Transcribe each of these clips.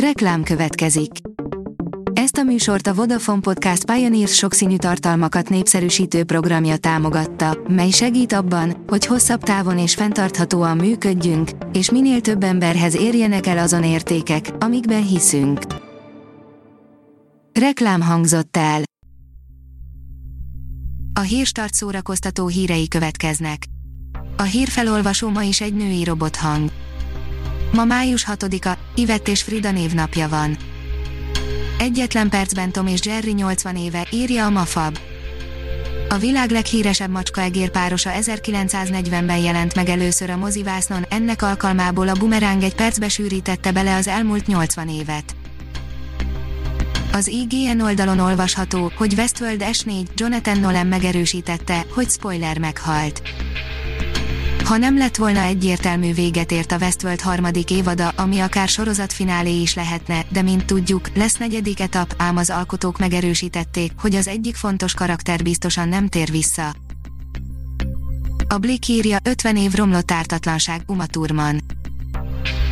Reklám következik. Ezt a műsort a Vodafone Podcast Pioneers sokszínű tartalmakat népszerűsítő programja támogatta, mely segít abban, hogy hosszabb távon és fenntarthatóan működjünk, és minél több emberhez érjenek el azon értékek, amikben hiszünk. Reklám hangzott el. A hírstart szórakoztató hírei következnek. A hírfelolvasó ma is egy női robothang. Ma május 6-a, Ivett és Frida névnapja van. Egyetlen percben Tom és Jerry 80 éve, írja a Mafab. A világ leghíresebb macska párosa 1940-ben jelent meg először a mozivásznon, ennek alkalmából a bumeráng egy percbe sűrítette bele az elmúlt 80 évet. Az IGN oldalon olvasható, hogy Westworld S4 Jonathan Nolan megerősítette, hogy spoiler meghalt. Ha nem lett volna egyértelmű véget ért a Westworld harmadik évada, ami akár sorozatfinálé is lehetne, de mint tudjuk, lesz negyedik etap, ám az alkotók megerősítették, hogy az egyik fontos karakter biztosan nem tér vissza. A Blick írja 50 év romlott ártatlanság Uma Thurman.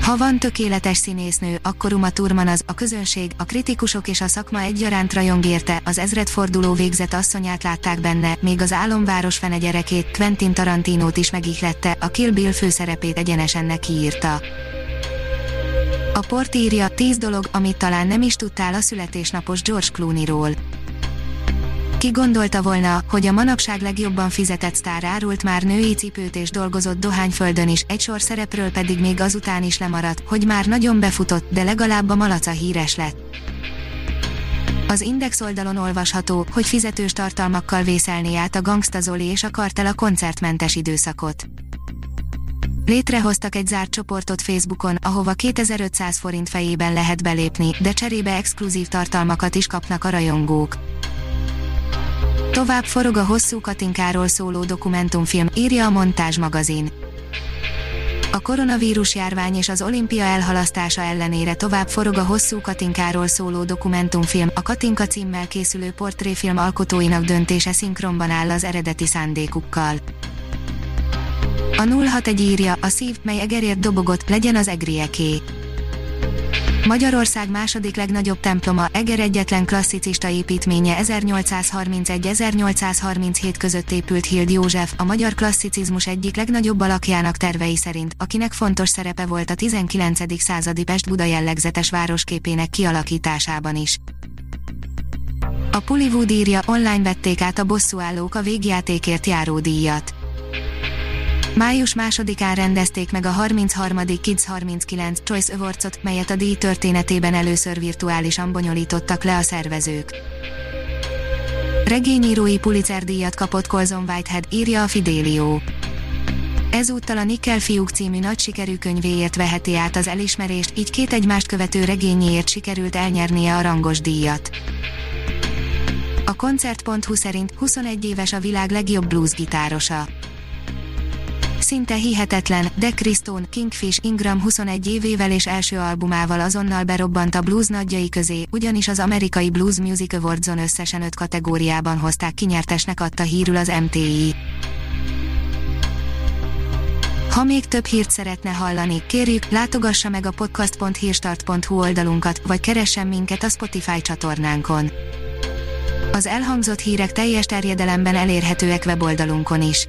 Ha van tökéletes színésznő, akkor Uma Thurman az, a közönség, a kritikusok és a szakma egyaránt rajong érte, az ezredforduló végzet asszonyát látták benne, még az álomváros fene gyerekét, Quentin Tarantinót is megihlette, a Kill Bill főszerepét egyenesen neki írta. A port írja 10 dolog, amit talán nem is tudtál a születésnapos George Clooney-ról. Ki gondolta volna, hogy a manapság legjobban fizetett sztár árult már női cipőt és dolgozott dohányföldön is, egy sor szerepről pedig még azután is lemaradt, hogy már nagyon befutott, de legalább a malaca híres lett. Az Index oldalon olvasható, hogy fizetős tartalmakkal vészelni át a Gangsta Zoli és a Kartel a koncertmentes időszakot. Létrehoztak egy zárt csoportot Facebookon, ahova 2500 forint fejében lehet belépni, de cserébe exkluzív tartalmakat is kapnak a rajongók. Tovább forog a hosszú Katinkáról szóló dokumentumfilm, írja a Montázs magazin. A koronavírus járvány és az olimpia elhalasztása ellenére tovább forog a hosszú Katinkáról szóló dokumentumfilm, a Katinka címmel készülő portréfilm alkotóinak döntése szinkronban áll az eredeti szándékukkal. A 061 írja, a szív, mely egerért dobogott, legyen az egrieké. Magyarország második legnagyobb temploma, Eger egyetlen klasszicista építménye 1831-1837 között épült Hild József, a magyar klasszicizmus egyik legnagyobb alakjának tervei szerint, akinek fontos szerepe volt a 19. századi Pest-Buda jellegzetes városképének kialakításában is. A Pullywood írja, online vették át a bosszúállók a végjátékért járó díjat. Május másodikán rendezték meg a 33. Kids 39 Choice Awards-ot, melyet a díj történetében először virtuálisan bonyolítottak le a szervezők. Regényírói Pulitzer díjat kapott Colson Whitehead, írja a Fidelio. Ezúttal a Nickel fiúk című nagy sikerű könyvéért veheti át az elismerést, így két egymást követő regényéért sikerült elnyernie a rangos díjat. A koncert.hu szerint 21 éves a világ legjobb bluesgitárosa. Szinte hihetetlen, de Kristón, Kingfish, Ingram 21 évével és első albumával azonnal berobbant a blues nagyjai közé, ugyanis az amerikai Blues Music Awards-on összesen öt kategóriában hozták kinyertesnek adta hírül az MTI. Ha még több hírt szeretne hallani, kérjük, látogassa meg a podcast.hírstart.hu oldalunkat, vagy keressen minket a Spotify csatornánkon. Az elhangzott hírek teljes terjedelemben elérhetőek weboldalunkon is.